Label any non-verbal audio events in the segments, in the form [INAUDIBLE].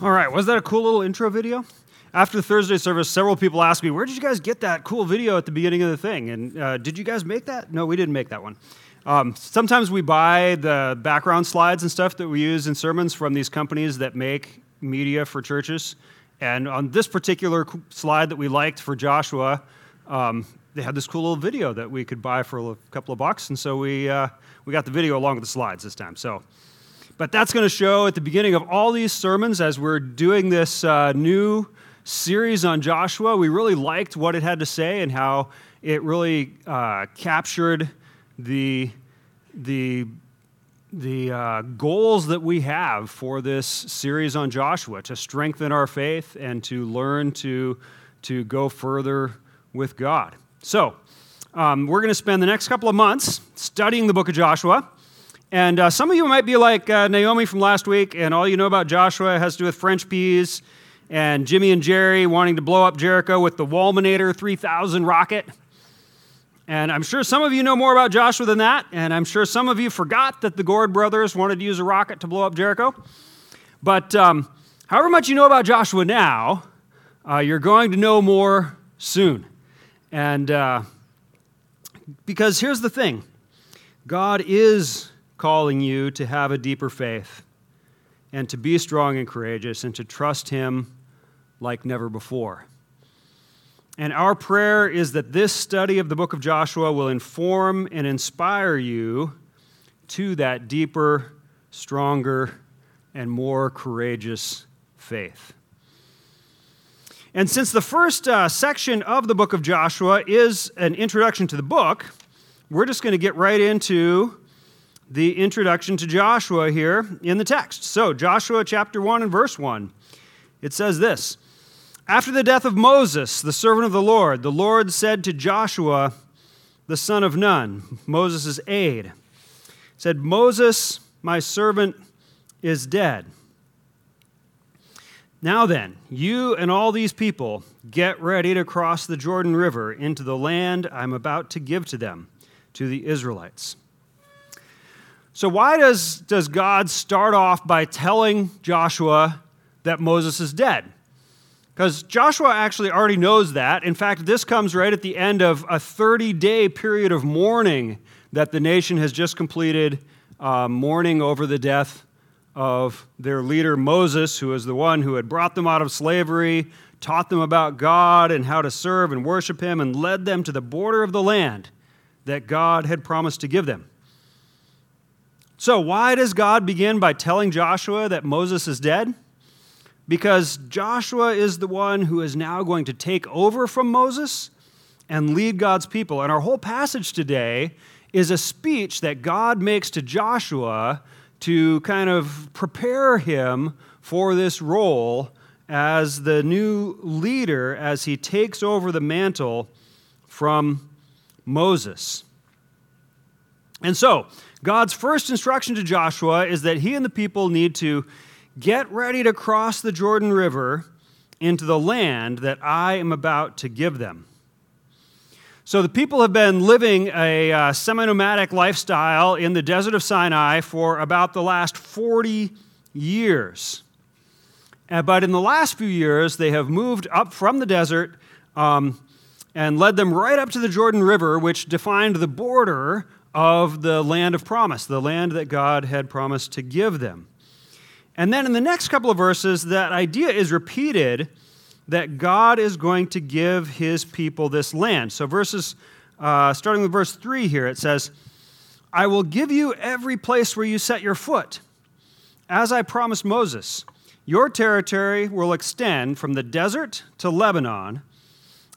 All right, was that a cool little intro video? After Thursday service, several people asked me, Where did you guys get that cool video at the beginning of the thing? And uh, did you guys make that? No, we didn't make that one. Um, sometimes we buy the background slides and stuff that we use in sermons from these companies that make media for churches. And on this particular slide that we liked for Joshua, um, they had this cool little video that we could buy for a couple of bucks. And so we, uh, we got the video along with the slides this time. So but that's going to show at the beginning of all these sermons as we're doing this uh, new series on Joshua. We really liked what it had to say and how it really uh, captured the, the, the uh, goals that we have for this series on Joshua to strengthen our faith and to learn to, to go further with God. So, um, we're going to spend the next couple of months studying the book of Joshua. And uh, some of you might be like uh, Naomi from last week, and all you know about Joshua has to do with French peas and Jimmy and Jerry wanting to blow up Jericho with the Walminator 3000 rocket. And I'm sure some of you know more about Joshua than that, and I'm sure some of you forgot that the Gourd brothers wanted to use a rocket to blow up Jericho. But um, however much you know about Joshua now, uh, you're going to know more soon. And uh, because here's the thing God is calling you to have a deeper faith and to be strong and courageous and to trust Him like never before. And our prayer is that this study of the book of Joshua will inform and inspire you to that deeper, stronger, and more courageous faith. And since the first uh, section of the book of Joshua is an introduction to the book, we're just going to get right into the introduction to Joshua here in the text. So, Joshua chapter 1 and verse 1, it says this After the death of Moses, the servant of the Lord, the Lord said to Joshua, the son of Nun, Moses' aide, said, Moses, my servant, is dead. Now then, you and all these people get ready to cross the Jordan River into the land I'm about to give to them, to the Israelites. So, why does, does God start off by telling Joshua that Moses is dead? Because Joshua actually already knows that. In fact, this comes right at the end of a 30 day period of mourning that the nation has just completed, uh, mourning over the death of their leader Moses, who was the one who had brought them out of slavery, taught them about God and how to serve and worship Him, and led them to the border of the land that God had promised to give them. So, why does God begin by telling Joshua that Moses is dead? Because Joshua is the one who is now going to take over from Moses and lead God's people. And our whole passage today is a speech that God makes to Joshua to kind of prepare him for this role as the new leader as he takes over the mantle from Moses. And so, God's first instruction to Joshua is that he and the people need to get ready to cross the Jordan River into the land that I am about to give them. So the people have been living a uh, semi nomadic lifestyle in the desert of Sinai for about the last 40 years. Uh, but in the last few years, they have moved up from the desert um, and led them right up to the Jordan River, which defined the border of the land of promise, the land that God had promised to give them. And then in the next couple of verses, that idea is repeated that God is going to give his people this land. So, verses, uh, starting with verse 3 here, it says, I will give you every place where you set your foot. As I promised Moses, your territory will extend from the desert to Lebanon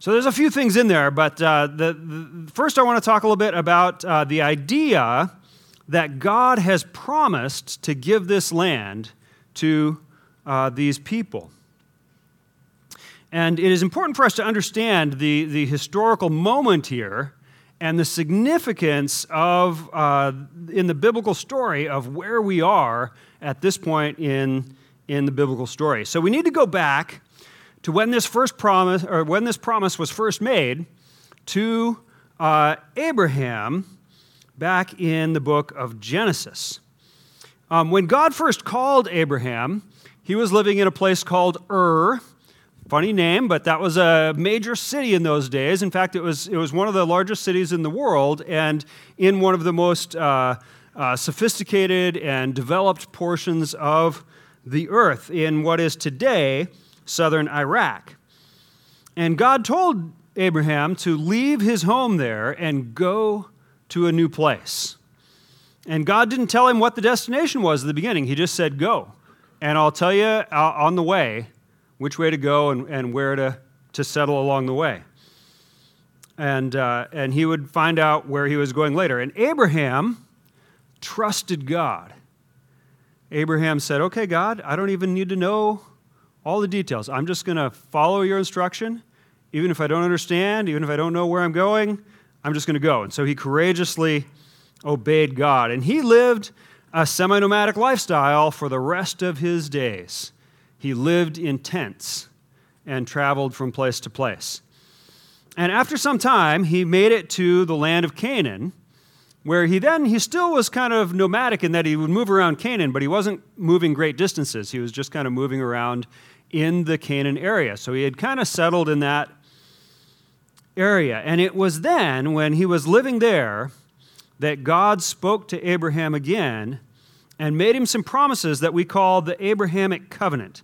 So there's a few things in there, but uh, the, the, first I want to talk a little bit about uh, the idea that God has promised to give this land to uh, these people. And it is important for us to understand the, the historical moment here and the significance of, uh, in the biblical story, of where we are at this point in, in the biblical story. So we need to go back to when this first promise, or when this promise was first made to uh, Abraham back in the book of Genesis. Um, when God first called Abraham, he was living in a place called Ur. Funny name, but that was a major city in those days. In fact, it was, it was one of the largest cities in the world and in one of the most uh, uh, sophisticated and developed portions of the earth in what is today southern Iraq. And God told Abraham to leave his home there and go to a new place. And God didn't tell him what the destination was at the beginning. He just said, Go. And I'll tell you uh, on the way which way to go and, and where to, to settle along the way. And, uh, and he would find out where he was going later. And Abraham trusted God. Abraham said, Okay, God, I don't even need to know all the details. I'm just going to follow your instruction. Even if I don't understand, even if I don't know where I'm going, I'm just going to go. And so he courageously obeyed God. And he lived a semi nomadic lifestyle for the rest of his days. He lived in tents and traveled from place to place. And after some time, he made it to the land of Canaan, where he then, he still was kind of nomadic in that he would move around Canaan, but he wasn't moving great distances. He was just kind of moving around in the Canaan area. So he had kind of settled in that area. And it was then, when he was living there, that God spoke to Abraham again and made him some promises that we call the Abrahamic covenant.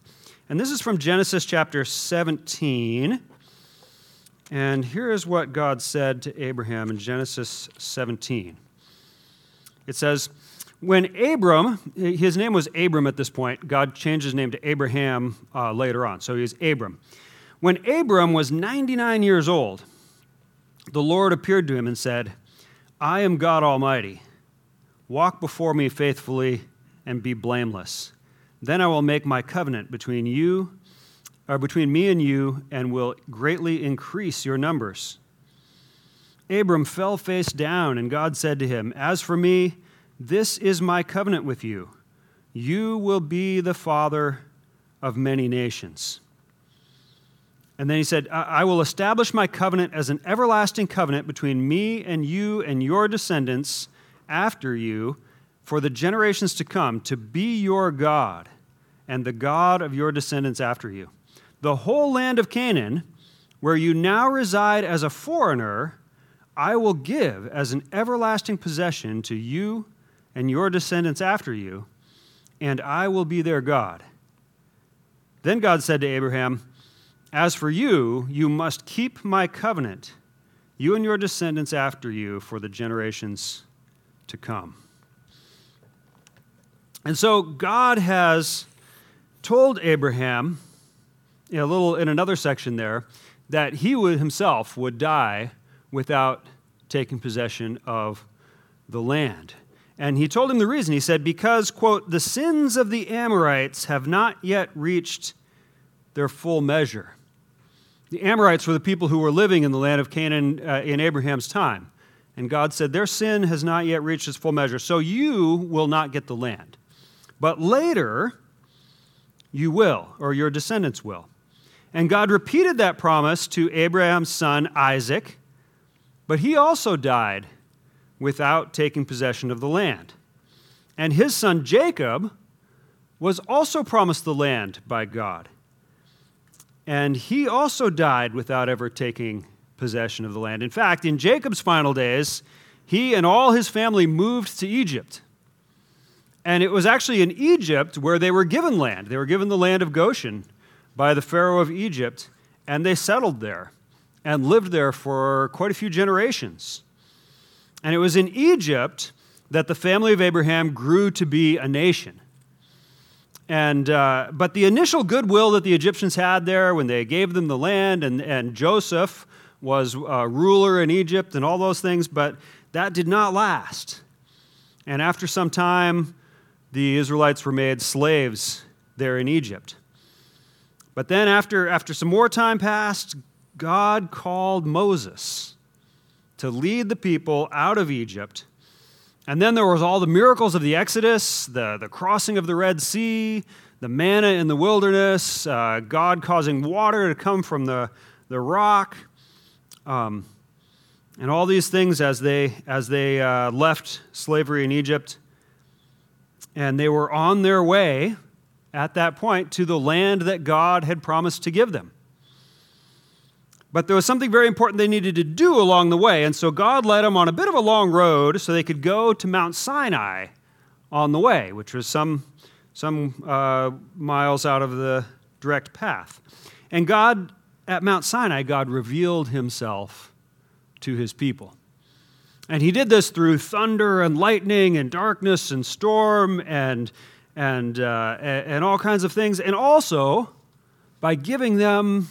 And this is from Genesis chapter 17. And here is what God said to Abraham in Genesis 17. It says, When Abram, his name was Abram at this point, God changed his name to Abraham uh, later on, so he's Abram. When Abram was 99 years old, the Lord appeared to him and said, I am God Almighty. Walk before me faithfully and be blameless. Then I will make my covenant between you, or between me and you, and will greatly increase your numbers. Abram fell face down, and God said to him, As for me, this is my covenant with you. You will be the father of many nations. And then he said, I will establish my covenant as an everlasting covenant between me and you and your descendants after you for the generations to come, to be your God and the God of your descendants after you. The whole land of Canaan, where you now reside as a foreigner, I will give as an everlasting possession to you and your descendants after you, and I will be their God. Then God said to Abraham, As for you, you must keep my covenant, you and your descendants after you, for the generations to come. And so God has told Abraham, in a little in another section there, that he would himself would die without taking possession of the land. And he told him the reason. He said, Because, quote, the sins of the Amorites have not yet reached their full measure. The Amorites were the people who were living in the land of Canaan uh, in Abraham's time. And God said, Their sin has not yet reached its full measure, so you will not get the land. But later, you will, or your descendants will. And God repeated that promise to Abraham's son Isaac, but he also died without taking possession of the land. And his son Jacob was also promised the land by God. And he also died without ever taking possession of the land. In fact, in Jacob's final days, he and all his family moved to Egypt. And it was actually in Egypt where they were given land. They were given the land of Goshen by the Pharaoh of Egypt, and they settled there and lived there for quite a few generations. And it was in Egypt that the family of Abraham grew to be a nation. And, uh, but the initial goodwill that the Egyptians had there when they gave them the land, and, and Joseph was a ruler in Egypt and all those things, but that did not last. And after some time, the Israelites were made slaves there in Egypt. But then, after, after some more time passed, God called Moses to lead the people out of Egypt. And then there was all the miracles of the Exodus, the, the crossing of the Red Sea, the manna in the wilderness, uh, God causing water to come from the, the rock, um, and all these things as they, as they uh, left slavery in Egypt. And they were on their way at that point to the land that God had promised to give them. But there was something very important they needed to do along the way. And so God led them on a bit of a long road so they could go to Mount Sinai on the way, which was some some uh, miles out of the direct path. And God, at Mount Sinai, God revealed himself to his people. And he did this through thunder and lightning and darkness and storm and, and, uh, and all kinds of things. And also by giving them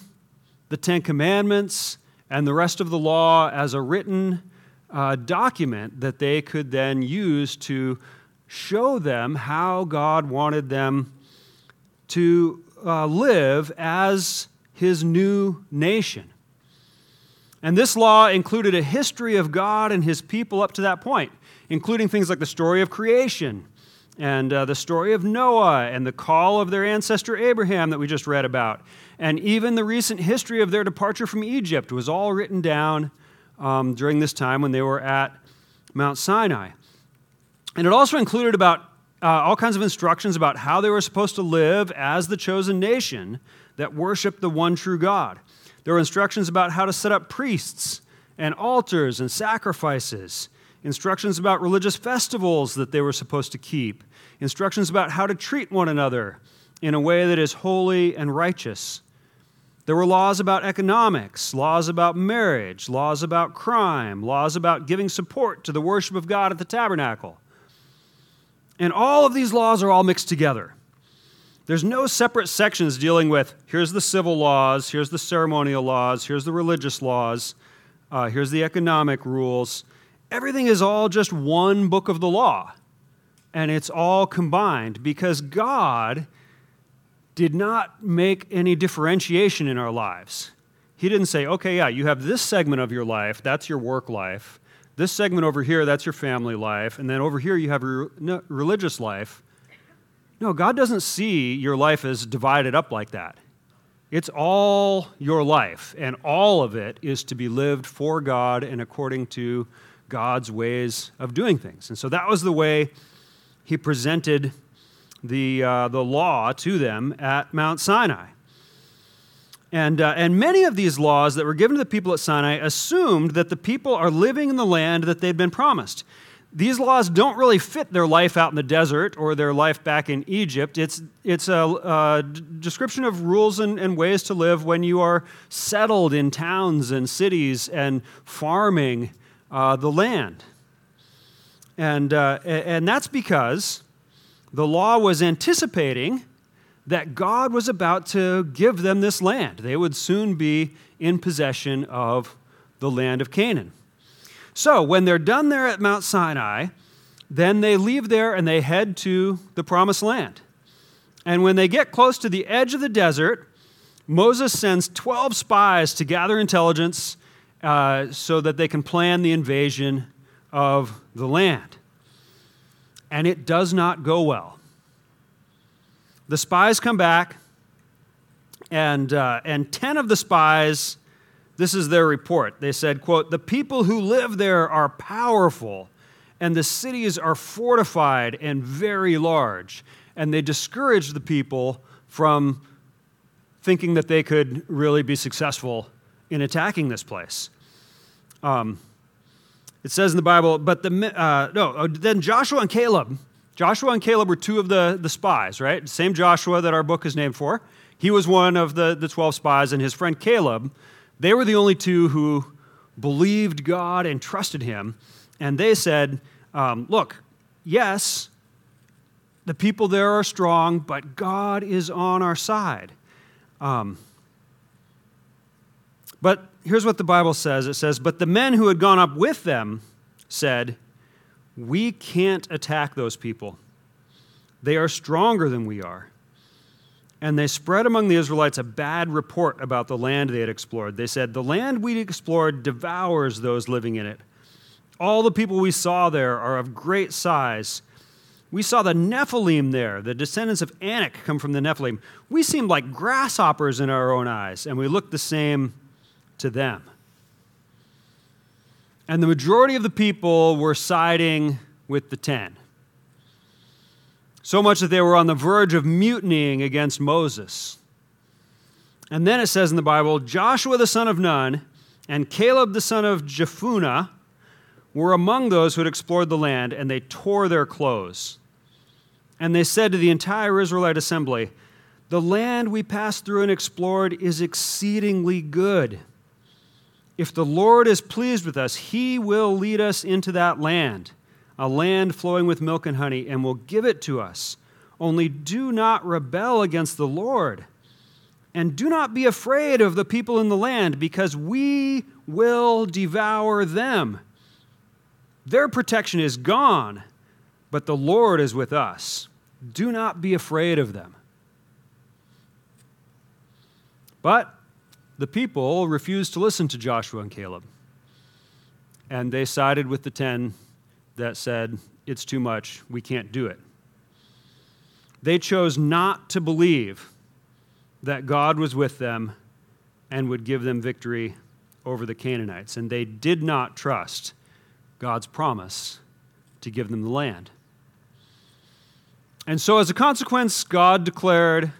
the Ten Commandments and the rest of the law as a written uh, document that they could then use to show them how God wanted them to uh, live as his new nation. And this law included a history of God and his people up to that point, including things like the story of creation and uh, the story of Noah and the call of their ancestor Abraham that we just read about. And even the recent history of their departure from Egypt was all written down um, during this time when they were at Mount Sinai. And it also included about uh, all kinds of instructions about how they were supposed to live as the chosen nation that worshiped the one true God. There were instructions about how to set up priests and altars and sacrifices, instructions about religious festivals that they were supposed to keep, instructions about how to treat one another in a way that is holy and righteous. There were laws about economics, laws about marriage, laws about crime, laws about giving support to the worship of God at the tabernacle. And all of these laws are all mixed together. There's no separate sections dealing with here's the civil laws, here's the ceremonial laws, here's the religious laws, uh, here's the economic rules. Everything is all just one book of the law. And it's all combined because God did not make any differentiation in our lives. He didn't say, okay, yeah, you have this segment of your life, that's your work life. This segment over here, that's your family life. And then over here, you have your religious life. No, God doesn't see your life as divided up like that. It's all your life, and all of it is to be lived for God and according to God's ways of doing things. And so that was the way he presented the, uh, the law to them at Mount Sinai. And, uh, and many of these laws that were given to the people at Sinai assumed that the people are living in the land that they'd been promised. These laws don't really fit their life out in the desert or their life back in Egypt. It's, it's a, a description of rules and, and ways to live when you are settled in towns and cities and farming uh, the land. And, uh, and that's because the law was anticipating that God was about to give them this land. They would soon be in possession of the land of Canaan. So, when they're done there at Mount Sinai, then they leave there and they head to the promised land. And when they get close to the edge of the desert, Moses sends 12 spies to gather intelligence uh, so that they can plan the invasion of the land. And it does not go well. The spies come back, and, uh, and 10 of the spies, this is their report. They said, quote, the people who live there are powerful, and the cities are fortified and very large. And they discouraged the people from thinking that they could really be successful in attacking this place. Um, it says in the Bible, but the, uh, no, then Joshua and Caleb, Joshua and Caleb were two of the, the spies, right? Same Joshua that our book is named for. He was one of the, the 12 spies, and his friend Caleb, they were the only two who believed God and trusted him. And they said, um, Look, yes, the people there are strong, but God is on our side. Um, but here's what the Bible says it says, But the men who had gone up with them said, we can't attack those people. They are stronger than we are. and they spread among the Israelites a bad report about the land they had explored. They said, The land we explored devours those living in it. All the people we saw there are of great size. We saw the Nephilim there. The descendants of Anak come from the Nephilim. We seemed like grasshoppers in our own eyes, and we looked the same to them. And the majority of the people were siding with the ten so much that they were on the verge of mutinying against Moses. And then it says in the Bible Joshua the son of Nun and Caleb the son of Jephunneh were among those who had explored the land, and they tore their clothes. And they said to the entire Israelite assembly, The land we passed through and explored is exceedingly good. If the Lord is pleased with us, he will lead us into that land a land flowing with milk and honey, and will give it to us. Only do not rebel against the Lord. And do not be afraid of the people in the land, because we will devour them. Their protection is gone, but the Lord is with us. Do not be afraid of them. But the people refused to listen to Joshua and Caleb, and they sided with the ten that said, It's too much, we can't do it. They chose not to believe that God was with them and would give them victory over the Canaanites, and they did not trust God's promise to give them the land. And so, as a consequence, God declared,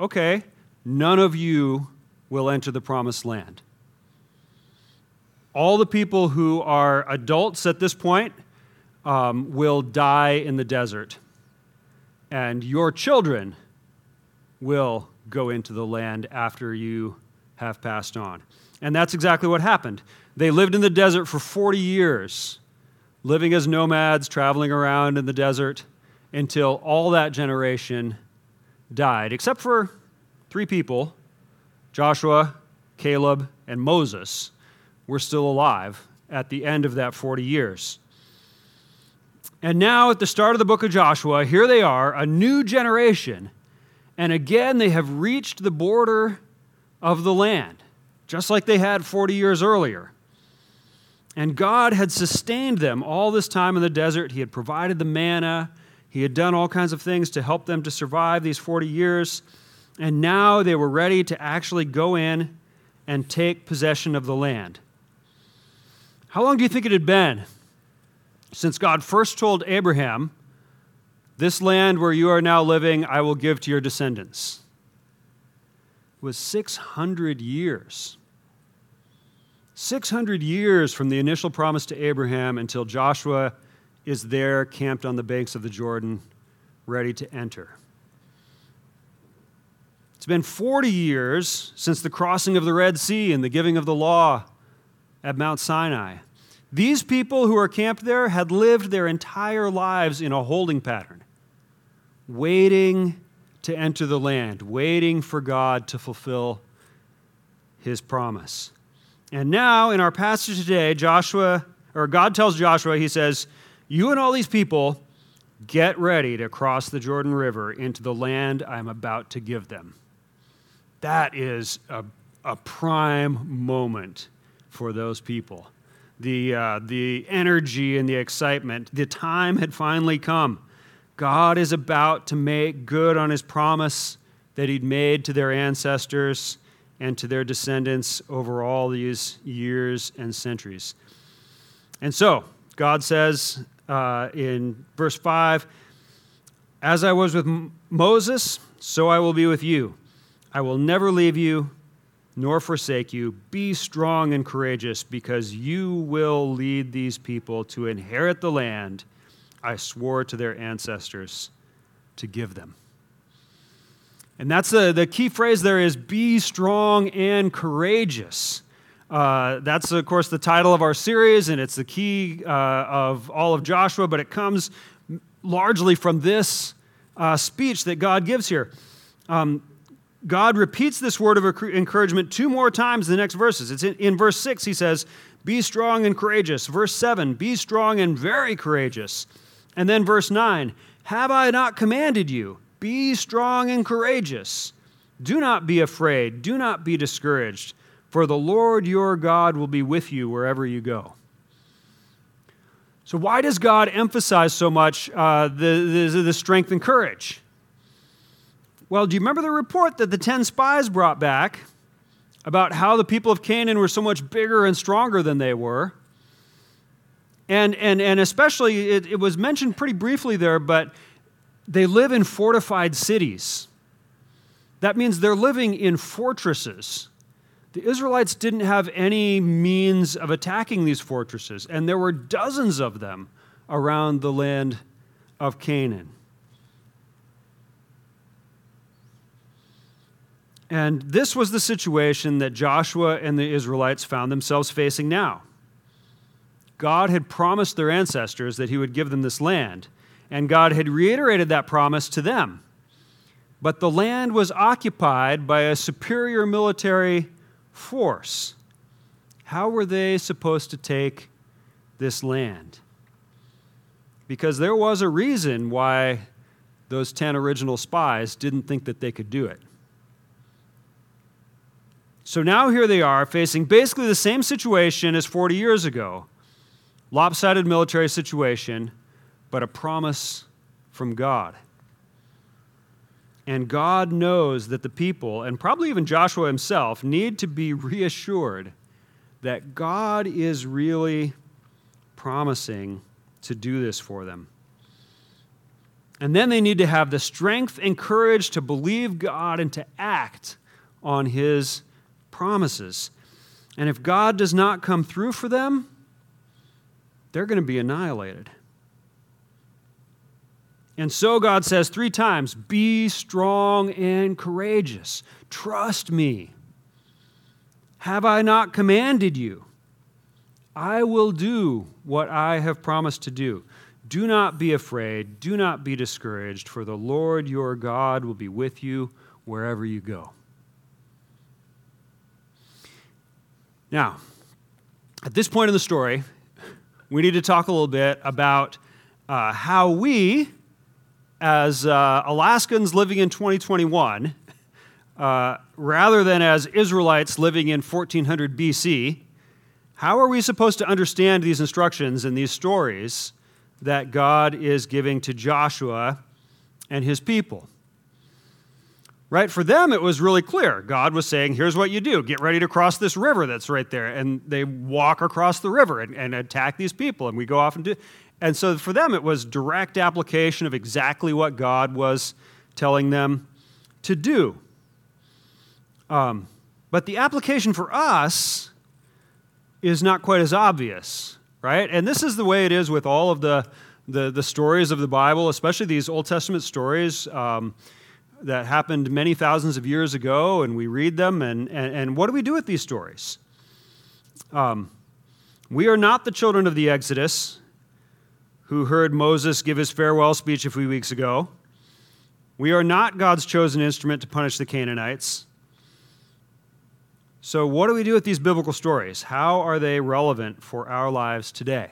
Okay, none of you will enter the promised land. All the people who are adults at this point um, will die in the desert, and your children will go into the land after you have passed on. And that's exactly what happened. They lived in the desert for 40 years, living as nomads, traveling around in the desert until all that generation died, except for three people Joshua, Caleb, and Moses were still alive at the end of that 40 years. And now, at the start of the book of Joshua, here they are, a new generation. And again, they have reached the border of the land, just like they had 40 years earlier. And God had sustained them all this time in the desert. He had provided the manna, He had done all kinds of things to help them to survive these 40 years. And now they were ready to actually go in and take possession of the land. How long do you think it had been since God first told Abraham, This land where you are now living, I will give to your descendants, it was 600 years. 600 years from the initial promise to Abraham until Joshua is there, camped on the banks of the Jordan, ready to enter. It's been 40 years since the crossing of the Red Sea and the giving of the law at Mount Sinai. These people who are camped there had lived their entire lives in a holding pattern, waiting to enter the land, waiting for God to fulfill his promise. And now in our passage today, Joshua, or God tells Joshua, he says, You and all these people get ready to cross the Jordan River into the land I'm about to give them. That is a, a prime moment for those people the, uh, the energy and the excitement. The time had finally come. God is about to make good on his promise that he'd made to their ancestors and to their descendants over all these years and centuries. And so, God says uh, in verse 5 As I was with Moses, so I will be with you. I will never leave you nor forsake you. Be strong and courageous, because you will lead these people to inherit the land I swore to their ancestors to give them. And that's the, the key phrase there is be strong and courageous. Uh, that's, of course, the title of our series, and it's the key uh, of all of Joshua, but it comes largely from this uh, speech that God gives here. Um, God repeats this word of encouragement two more times in the next verses. It's in, in, verse 6, he says, Be strong and courageous. Verse 7, Be strong and very courageous. And then verse 9, Have I not commanded you? Be strong and courageous. Do not be afraid, do not be discouraged, for the Lord your God will be with you wherever you go. So, why does God emphasize so much uh, the, the, the strength and courage? Well, do you remember the report that the 10 spies brought back about how the people of Canaan were so much bigger and stronger than they were? And, and, and especially, it, it was mentioned pretty briefly there, but they live in fortified cities. That means they're living in fortresses. The Israelites didn't have any means of attacking these fortresses, and there were dozens of them around the land of Canaan. And this was the situation that Joshua and the Israelites found themselves facing now. God had promised their ancestors that he would give them this land, and God had reiterated that promise to them. But the land was occupied by a superior military force. How were they supposed to take this land? Because there was a reason why those 10 original spies didn't think that they could do it. So now here they are facing basically the same situation as 40 years ago lopsided military situation, but a promise from God. And God knows that the people, and probably even Joshua himself, need to be reassured that God is really promising to do this for them. And then they need to have the strength and courage to believe God and to act on his promises. And if God does not come through for them, they're going to be annihilated. And so God says three times Be strong and courageous. Trust me. Have I not commanded you? I will do what I have promised to do. Do not be afraid. Do not be discouraged, for the Lord your God will be with you wherever you go. Now, at this point in the story, we need to talk a little bit about uh, how we, as uh, Alaskans living in 2021, uh, rather than as Israelites living in 1400 BC, how are we supposed to understand these instructions and these stories that God is giving to Joshua and his people? Right? For them, it was really clear. God was saying, here's what you do get ready to cross this river that's right there. And they walk across the river and, and attack these people. And we go off and do. And so for them, it was direct application of exactly what God was telling them to do. Um, but the application for us is not quite as obvious, right? And this is the way it is with all of the, the, the stories of the Bible, especially these Old Testament stories. Um, that happened many thousands of years ago, and we read them, and, and, and what do we do with these stories? Um, we are not the children of the Exodus who heard Moses give his farewell speech a few weeks ago. We are not God's chosen instrument to punish the Canaanites. So, what do we do with these biblical stories? How are they relevant for our lives today?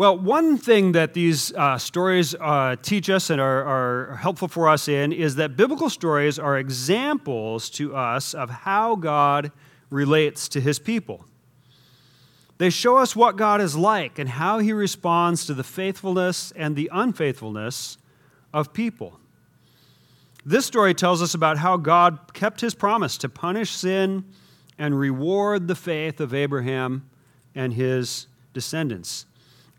Well, one thing that these uh, stories uh, teach us and are, are helpful for us in is that biblical stories are examples to us of how God relates to his people. They show us what God is like and how he responds to the faithfulness and the unfaithfulness of people. This story tells us about how God kept his promise to punish sin and reward the faith of Abraham and his descendants.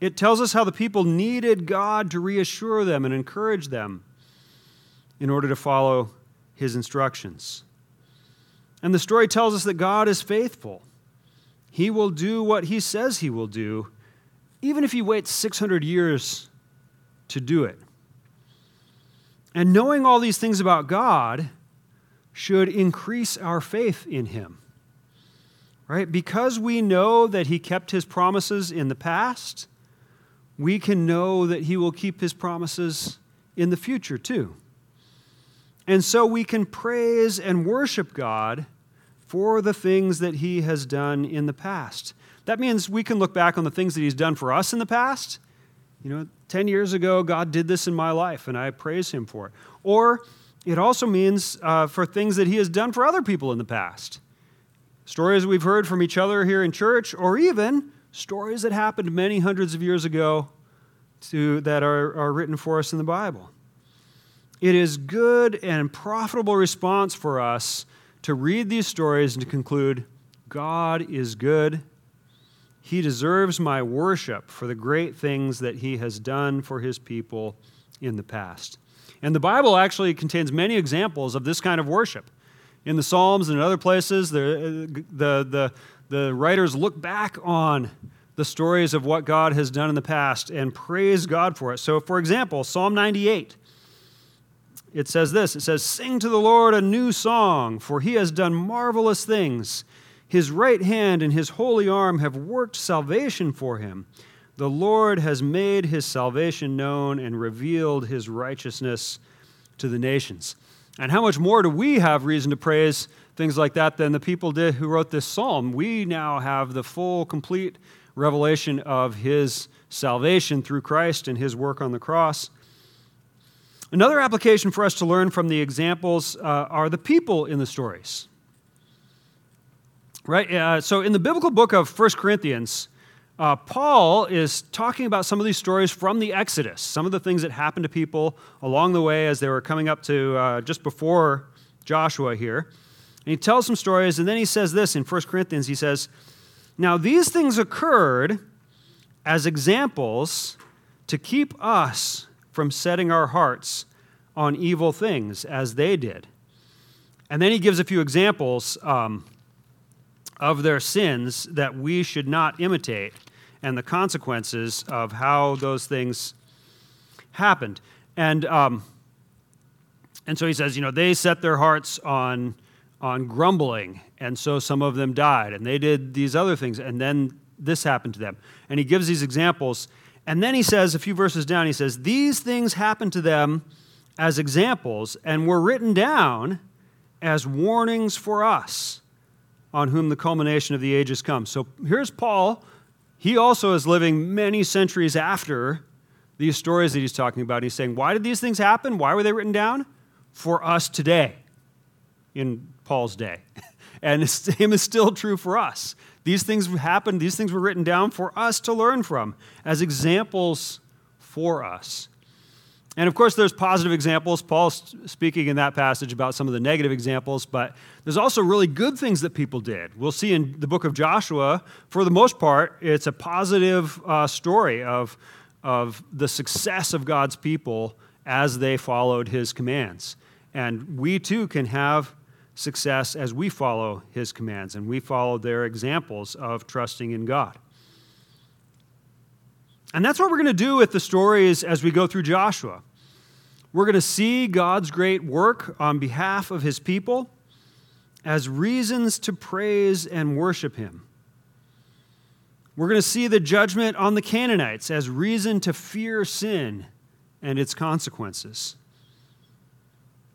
It tells us how the people needed God to reassure them and encourage them in order to follow his instructions. And the story tells us that God is faithful. He will do what he says he will do, even if he waits 600 years to do it. And knowing all these things about God should increase our faith in him. Right? Because we know that he kept his promises in the past we can know that He will keep His promises in the future too. And so we can praise and worship God for the things that He has done in the past. That means we can look back on the things that He's done for us in the past. You know, 10 years ago, God did this in my life, and I praise Him for it. Or it also means uh, for things that he has done for other people in the past. Stories we've heard from each other here in church, or even stories that happened many hundreds of years ago to, that are, are written for us in the Bible. It is good and profitable response for us to read these stories and to conclude God is good. He deserves my worship for the great things that he has done for his people in the past. And the Bible actually contains many examples of this kind of worship. In the Psalms and in other places, uh, the, the, the, the writers look back on the stories of what God has done in the past and praise God for it. So, for example, Psalm 98, it says this it says, Sing to the Lord a new song, for he has done marvelous things. His right hand and his holy arm have worked salvation for him. The Lord has made his salvation known and revealed his righteousness to the nations. And how much more do we have reason to praise things like that than the people did who wrote this psalm? We now have the full, complete revelation of his salvation through Christ and his work on the cross. Another application for us to learn from the examples uh, are the people in the stories. Right? Uh, so, in the biblical book of 1 Corinthians, uh, Paul is talking about some of these stories from the Exodus, some of the things that happened to people along the way as they were coming up to uh, just before Joshua here. And he tells some stories, and then he says this in 1 Corinthians he says, Now these things occurred as examples to keep us from setting our hearts on evil things as they did. And then he gives a few examples um, of their sins that we should not imitate and the consequences of how those things happened. And, um, and so he says, you know, they set their hearts on, on grumbling, and so some of them died, and they did these other things, and then this happened to them. And he gives these examples. And then he says, a few verses down, he says, These things happened to them as examples and were written down as warnings for us on whom the culmination of the ages comes. So here's Paul he also is living many centuries after these stories that he's talking about. He's saying, Why did these things happen? Why were they written down? For us today, in Paul's day. And the same is still true for us. These things happened, these things were written down for us to learn from as examples for us. And of course, there's positive examples. Paul's speaking in that passage about some of the negative examples, but there's also really good things that people did. We'll see in the book of Joshua, for the most part, it's a positive uh, story of, of the success of God's people as they followed his commands. And we too can have success as we follow his commands and we follow their examples of trusting in God. And that's what we're going to do with the stories as we go through Joshua. We're going to see God's great work on behalf of his people as reasons to praise and worship him. We're going to see the judgment on the Canaanites as reason to fear sin and its consequences.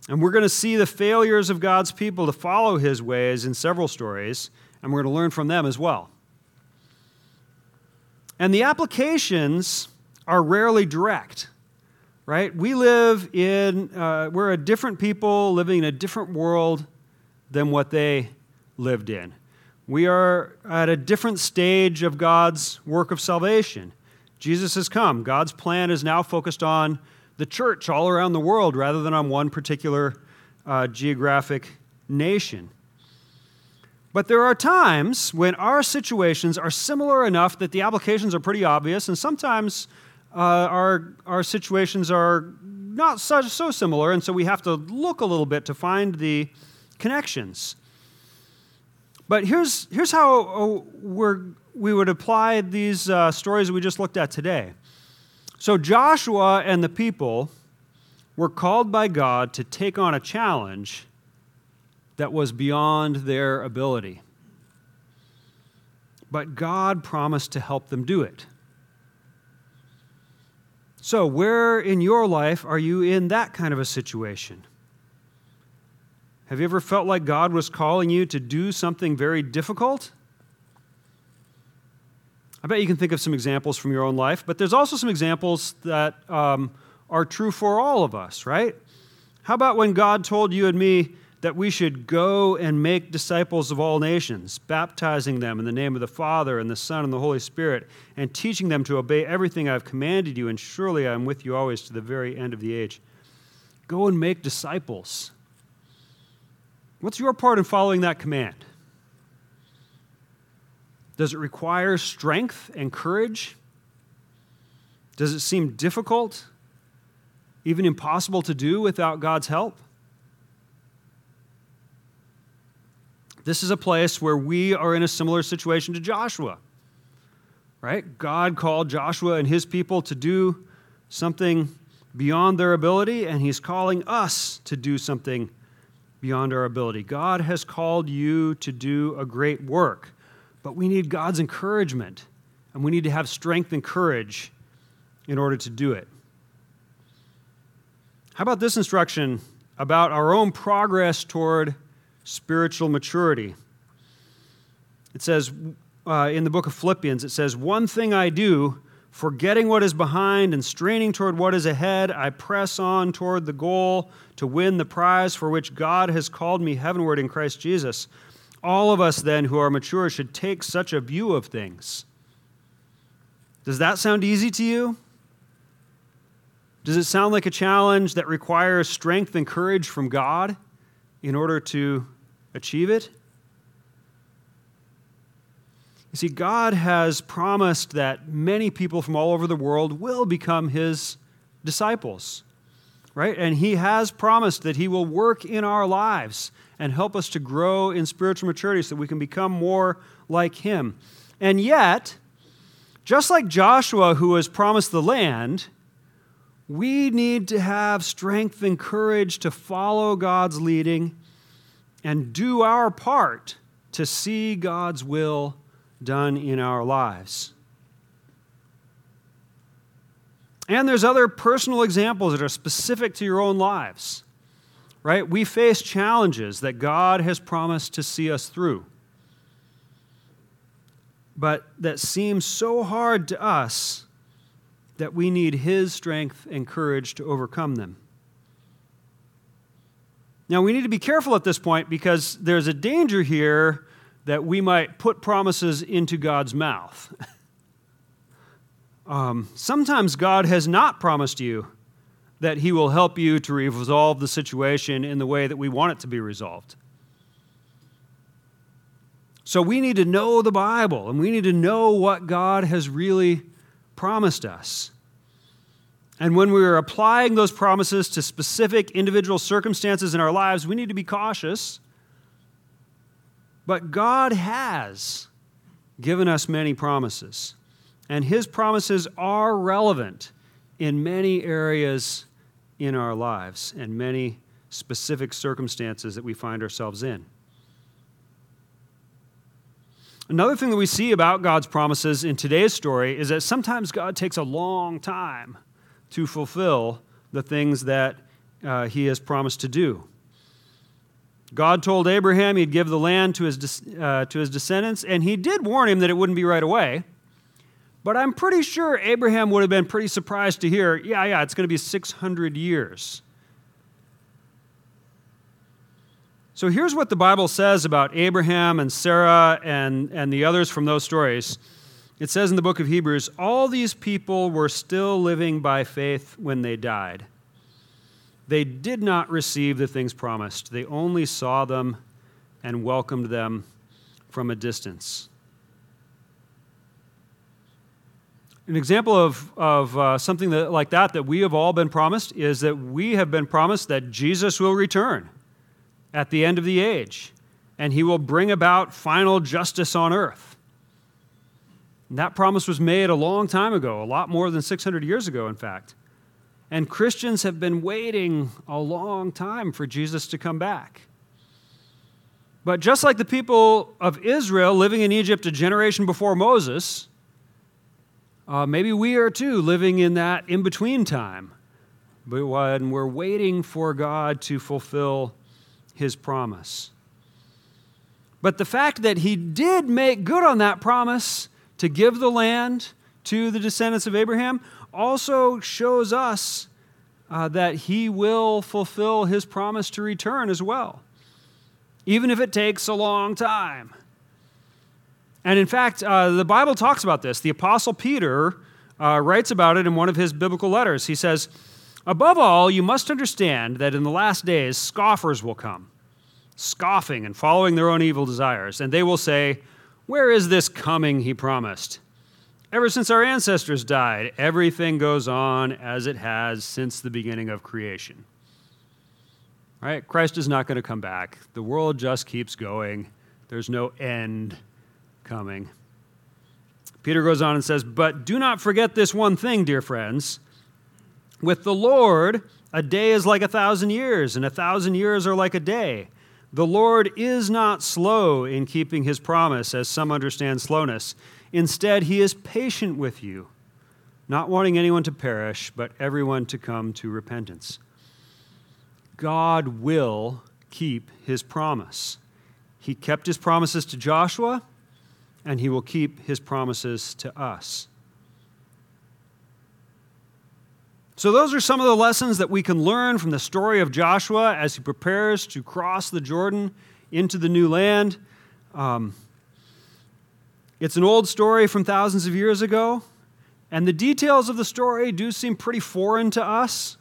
And we're going to see the failures of God's people to follow his ways in several stories, and we're going to learn from them as well. And the applications are rarely direct, right? We live in, uh, we're a different people living in a different world than what they lived in. We are at a different stage of God's work of salvation. Jesus has come. God's plan is now focused on the church all around the world rather than on one particular uh, geographic nation. But there are times when our situations are similar enough that the applications are pretty obvious, and sometimes uh, our, our situations are not so, so similar, and so we have to look a little bit to find the connections. But here's, here's how uh, we would apply these uh, stories we just looked at today. So Joshua and the people were called by God to take on a challenge that was beyond their ability. But God promised to help them do it. So, where in your life are you in that kind of a situation? Have you ever felt like God was calling you to do something very difficult? I bet you can think of some examples from your own life, but there's also some examples that um, are true for all of us, right? How about when God told you and me that we should go and make disciples of all nations, baptizing them in the name of the Father and the Son and the Holy Spirit, and teaching them to obey everything I've commanded you, and surely I am with you always to the very end of the age? Go and make disciples. What's your part in following that command? Does it require strength and courage? Does it seem difficult, even impossible to do without God's help? This is a place where we are in a similar situation to Joshua. Right? God called Joshua and his people to do something beyond their ability, and he's calling us to do something beyond our ability. God has called you to do a great work, but we need God's encouragement, and we need to have strength and courage in order to do it. How about this instruction about our own progress toward spiritual maturity? It says uh, in the book of Philippians, it says, One thing I do, forgetting what is behind and straining toward what is ahead, I press on toward the goal to win the prize for which God has called me heavenward in Christ Jesus. All of us, then, who are mature, should take such a view of things. Does that sound easy to you? Does it sound like a challenge that requires strength and courage from God in order to achieve it? You see, God has promised that many people from all over the world will become His disciples, right? And He has promised that He will work in our lives and help us to grow in spiritual maturity so that we can become more like Him. And yet, just like Joshua, who was promised the land, we need to have strength and courage to follow God's leading and do our part to see God's will done in our lives. And there's other personal examples that are specific to your own lives, right? We face challenges that God has promised to see us through, but that seem so hard to us that we need His strength and courage to overcome them. Now, we need to be careful at this point because there's a danger here that we might put promises into God's mouth. [LAUGHS] um, sometimes God has not promised you that He will help you to resolve the situation in the way that we want it to be resolved. So we need to know the Bible and we need to know what God has really promised us. And when we're applying those promises to specific individual circumstances in our lives, we need to be cautious. But God has given us many promises, and His promises are relevant in many areas in our lives and many specific circumstances that we find ourselves in. Another thing that we see about God's promises in today's story is that sometimes God takes a long time to fulfill the things that uh, he has promised to do. God told Abraham he'd give the land to his, uh, to his descendants, and he did warn him that it wouldn't be right away. But I'm pretty sure Abraham would have been pretty surprised to hear, yeah, yeah, it's going to be 600 years. So here's what the Bible says about Abraham and Sarah and, and the others from those stories. It says in the book of Hebrews all these people were still living by faith when they died. They did not receive the things promised, they only saw them and welcomed them from a distance. An example of, of uh, something that, like that that we have all been promised is that we have been promised that Jesus will return at the end of the age, and he will bring about final justice on earth. And that promise was made a long time ago, a lot more than 600 years ago, in fact. And Christians have been waiting a long time for Jesus to come back. But just like the people of Israel living in Egypt a generation before Moses, uh, maybe we are too living in that in between time. But when we're waiting for God to fulfill his promise. But the fact that he did make good on that promise to give the land to the descendants of Abraham also shows us uh, that he will fulfill his promise to return as well, even if it takes a long time. And in fact, uh, the Bible talks about this. The Apostle Peter uh, writes about it in one of his biblical letters. He says, Above all, you must understand that in the last days, scoffers will come, scoffing and following their own evil desires, and they will say, Where is this coming he promised? Ever since our ancestors died, everything goes on as it has since the beginning of creation. Right? Christ is not going to come back. The world just keeps going. There's no end coming. Peter goes on and says, But do not forget this one thing, dear friends. With the Lord, a day is like a thousand years, and a thousand years are like a day. The Lord is not slow in keeping his promise, as some understand slowness. Instead, he is patient with you, not wanting anyone to perish, but everyone to come to repentance. God will keep his promise. He kept his promises to Joshua, and he will keep his promises to us. So, those are some of the lessons that we can learn from the story of Joshua as he prepares to cross the Jordan into the new land. Um, it's an old story from thousands of years ago, and the details of the story do seem pretty foreign to us.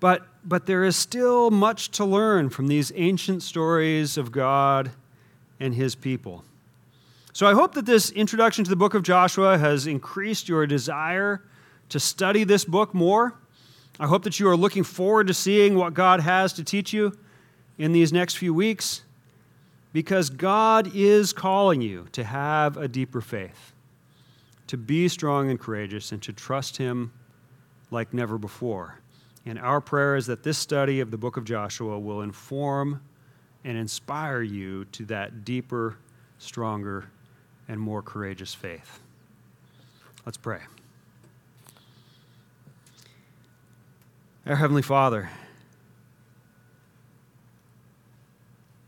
But, but there is still much to learn from these ancient stories of God and his people. So I hope that this introduction to the book of Joshua has increased your desire to study this book more. I hope that you are looking forward to seeing what God has to teach you in these next few weeks because God is calling you to have a deeper faith, to be strong and courageous, and to trust Him like never before. And our prayer is that this study of the book of Joshua will inform and inspire you to that deeper, stronger, and more courageous faith. Let's pray. Our Heavenly Father,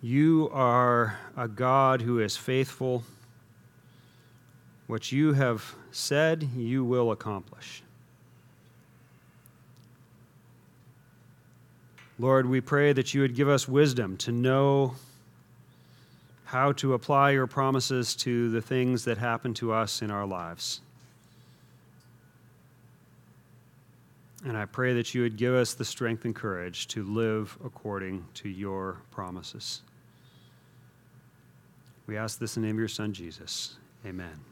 You are a God who is faithful. What you have said, you will accomplish. Lord, we pray that you would give us wisdom to know how to apply your promises to the things that happen to us in our lives. And I pray that you would give us the strength and courage to live according to your promises. We ask this in the name of your Son, Jesus. Amen.